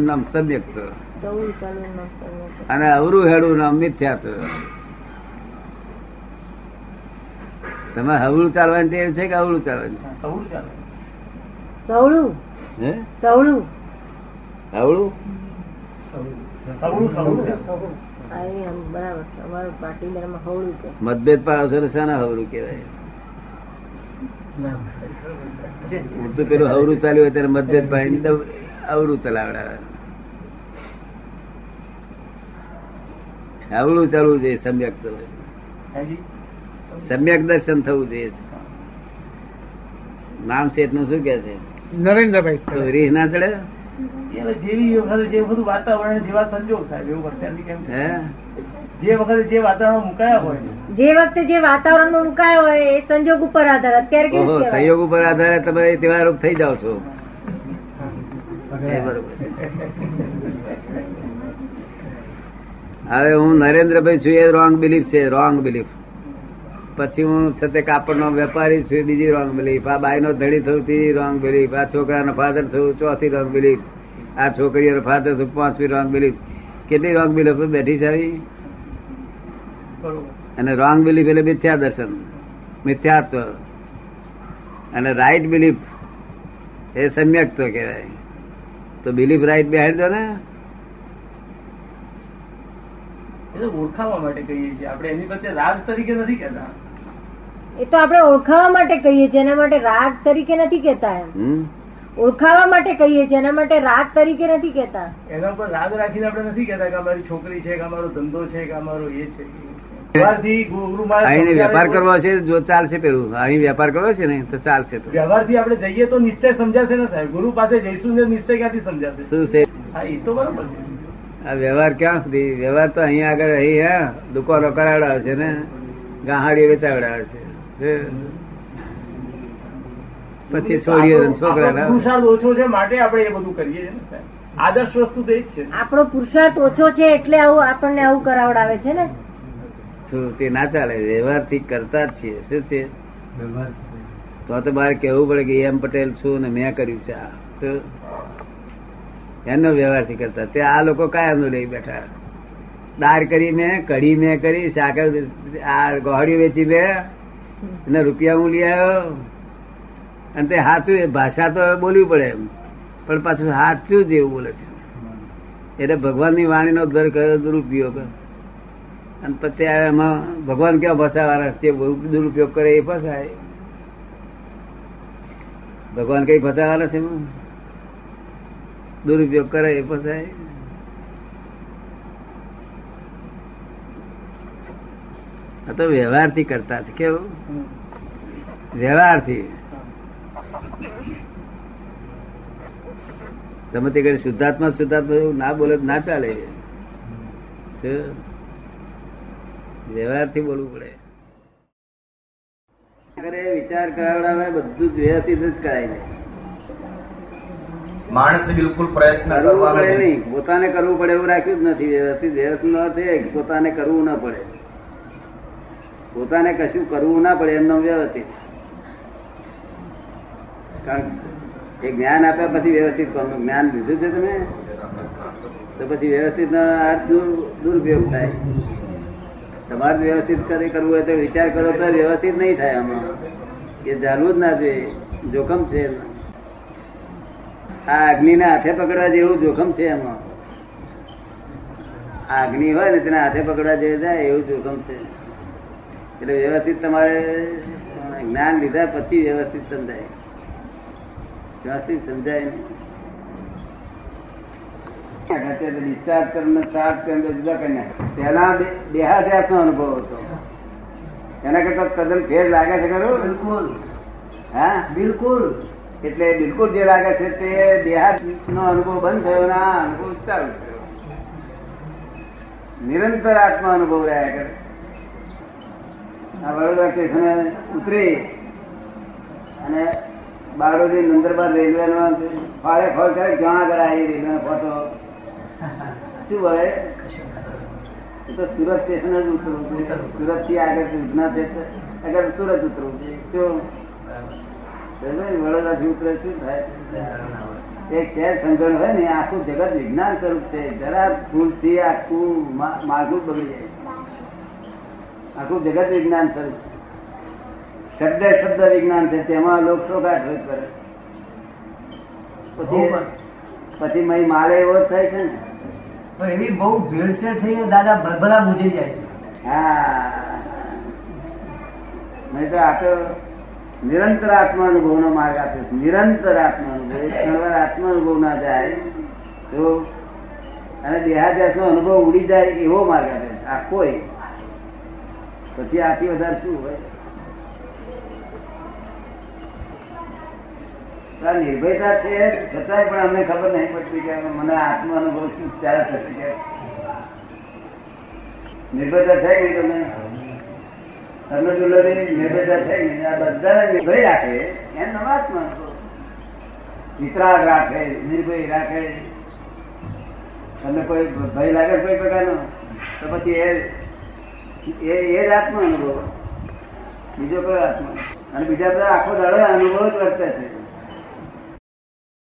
નામ સમ્યક્ત. અને અવરું હેડું નામ મિથ્યાત્વ તમે હવળું ચાલવાની ટેવ છે કે અવળું ચાલવાનું છે? સવળું? હે? સવળું? હવળું સૌ સૌ આ એ આમ બરાબર છે. અમારું પાટીદારમાં હવળું છે. મતભેદ પાડો છો શાના હવરું કેવાય ઉડતું પેલું હવરું ચાલ્યું હોય ત્યારે મતભેદ પાડીને અવરું ચલાવડાવે. અવળું ચાલવું જોઈએ સમ્યક તો સમ્યક દર્શન થવું જોઈએ. નામ શેઠનું શું કે છે? નરેન્દ્રભાઈ રીહ ના ચડે? જેવી વખતે જે બધું વાતાવરણ જેવા સંજોગ થાય એવું અત્યારની કેમ હે? જે વખતે જે વાતાવરણ મુકાયા હોય જે વખતે જે વાતાવરણમાં મુકાયો હોય એ સંજોગ ઉપર આધાર. અત્યારે કેવું સંયોગ ઉપર આધારે તમે તેવા રૂપ થઈ જાવ છો. હવે હું નરેન્દ્રભાઈ છું એ રોંગ બિલીફ છે રોંગ બિલીફ પછી હું છે કાપડ નો વેપારી છું બીજી રોંગ બિલીફ આ બાઈ નો ધડી થયું ત્રીજી રોંગ બિલીફ આ છોકરાનો ફાધર થયું ચોથી રોંગ બિલીફ આ છોકરીઓનો ફાધર થયું પાંચમી રોંગ બિલીફ કેટલી રોંગ બિલીફ બેઠી છે આવી? અને રોંગ બિલીફ એટલે મિથ્યા દર્શન મિથ્યાત્વ. અને રાઈટ બિલીફ એ સમ્યક્ત્વ કહેવાય. તો બિલીફ રાઈટ બેહાડી દો ને. એ તો ઓળખાવા માટે કહીએ છીએ. આપણે એની રાગ તરીકે નથી કહેતા. એ તો આપણે ઓળખાવા માટે કહીએ છીએ. એના માટે રાગ તરીકે નથી કહેતા એમ. ઓળખાવા માટે કહીએ છીએ. એના માટે રાગ તરીકે નથી કહેતા. એના ઉપર રાગ રાખીને આપણે નથી કહેતા કે અમારી છોકરી છે કે અમારો ધંધો છે કે અમારો એ છે. અહીં વેપાર કરવો છે જો ચાલશે પેલું. અહીં વેપાર કરવો છે ને તો ચાલશે તો. વ્યવહારથી આપણે જઈએ તો નિશ્ચય સમજાશે ને સાહેબ. ગુરુ પાસે જઈશું ને નિશ્ચય ક્યાંથી સમજાશે? શું છે? એ તો બરોબર આ વ્યવહાર ક્યાં સુધી? વ્યવહાર તો અહીં આગળ અહીં હા? દુકાનો કરાવડાવે છે ને ગાહાડીઓ વેચાવડાવે છે પછી છોડીઓ છોકરા પુરુષાર્થ ઓછો છે માટે આપણે એ બધું કરીએ છીએ આદર્શ વસ્તુ તો એ જ છે. આપણો પુરુષાર્થ ઓછો છે એટલે આવું આપણને આવું કરાવડાવે છે ને? શું તે ના ચાલે વ્યવહારથી કરતા જ છીએ. શું છે? તો તો બહાર કેવું પડે કે એમ પટેલ છું ને મેં કર્યું છે. શું? એનો વ્યવહારથી કરતા. તે આ લોકો કાયમનું લઈ બેઠા. દાર કરી મેં કઢી મેં કરી સાકર આ ગોહડી વેચી મેં અને રૂપિયા હું લઈ આવ્યો. અને તે સાચું એ ભાષા તો બોલવી પડે એમ. પણ પાછું સાચું જ એવું બોલે છે. એટલે ભગવાનની વાણીનો દર કયો દુરુપયોગ. અને પછી એમાં ભગવાન કેવા ફસાવાના? તે દુરુપયોગ કરે એ ફસાય. ભગવાન કઈ ફસાવાના છે? દુરુપયોગ કરે એ ફસાય. આ તો વ્યવહારથી કરતા છે. કેવું? વ્યવહારથી. તમે તે કરી શુદ્ધાત્મા શુદ્ધાત્મા એવું ના બોલે ના ચાલે? વ્યવહારથી બોલવું પડે. કરે વિચાર કરાવડાવે બધું જ વ્યવસ્થિત જ કરાય છે. માણસ બિલકુલ પ્રયત્ન કરવું પડે નહીં. પોતાને કરવું પડે એવું રાખ્યું જ નથી. વ્યવસ્થિત વ્યવસ્થિત નો અર્થ એ પોતાને કરવું ના પડે. પોતાને કશું કરવું ના પડે એમનો વ્યવસ્થિત. કારણ એ જ્ઞાન આપ્યા પછી વ્યવસ્થિત કરવાનું. જ્ઞાન લીધું છે તમે તો પછી વ્યવસ્થિત નો અર્થ દુર- દુરુપયોગ થાય. તમારે વ્યવસ્થિત કરી કરવું હોય તો વિચાર કરો તો વ્યવસ્થિત નહીં થાય આમાં. એ જાણવું જ ના જોઈએ. જોખમ છે આ અગ્નિને હાથે પકડવા જેવું જોખમ છે એમાં. આ અગ્નિ હોય ને તેના હાથે પકડવા જેવું જાય એવું જોખમ છે. એટલે વ્યવસ્થિત તમારે જ્ઞાન લીધા પછી વ્યવસ્થિત સમજાય. વ્યવસ્થિત સમજાય નહીં ડિસ્ચાર્જ કરીને ચાર્જ કરીને જુદા કરી નાખ્યા. પહેલા દે- દેહાદ્યાસ નો અનુભવ હતો. એના કરતા તદ્દન ફેર લાગે છે ખરો? બિલકુલ. હા? બિલકુલ. એટલે બિલકુલ જે લાગે છે તે દેહાત નો અનુભવ બંધ થયો ને અનુભવ ચાલુ નિરંતર આત્મા અનુભવ રહ્યા કરે. આ વડોદરા સ્ટેશને ઉતરી અને બારડોલી નંદરબાર રેલવે નો ફાળે ફળ કરે જ્યાં આગળ આવી રેલવે નો ફોટો. શું હોય એ તો સુરત સ્ટેશન જ ઉતરવું છે. સુરતથી આગળ ઉધના આગળ સુરત ઉતરવું છે. શું વડોદરા થી ઉતરે શું થાય? એક શેર સમજણ હોય ને આખું જગત વિજ્ઞાન સ્વરૂપ છે. જરા ભૂલથી આખું માર્ગું બગડી જાય. આખું જગત વિજ્ઞાન સ્વરૂપ છે. શબ્દ શબ્દ વિજ્ઞાન છે તેમાં લોક શોકાટ હોય કરે. પછી પછી મય માલે એવો જ થાય છે ને. પણ એવી બહુ ભેળસેળ થઈ દાદા ભરભરા મૂજી જાય છે. હા. નહીં તો આ તો નિરંતર આત્મા નો માર્ગ આપે છે. નિરંતર આત્મા અનુભવ ક્ષણવાર આત્મા અનુભવ ના જાય તો અને દેહાદ્યાસ નો અનુભવ ઉડી જાય એવો માર્ગ આપે છે. આખો. પછી આથી વધારે શું હોય તો આ નિર્ભયતા છે છતાંય પણ અમને ખબર નહીં પડતી કે મને આત્મા અનુભવ શું, ત્યારે થશે કે. નિર્ભયતા થઈ ગઈ તમે તમને દુર્લભની નિર્ભયતા થઈ ગઈ. આ બધાને નિર્ભય રાખે, એમ નવાત્મા વિતરાગ રાખે, નિર્ભય રાખે. તમને કોઈ ભય લાગે કોઈ પ્રકારનો? તો પછી એ એ આત્મા અનુભવ બીજો કયો આત્મા અને બીજા બધા આખો દાડો અનુભવ જ વર્તે છે.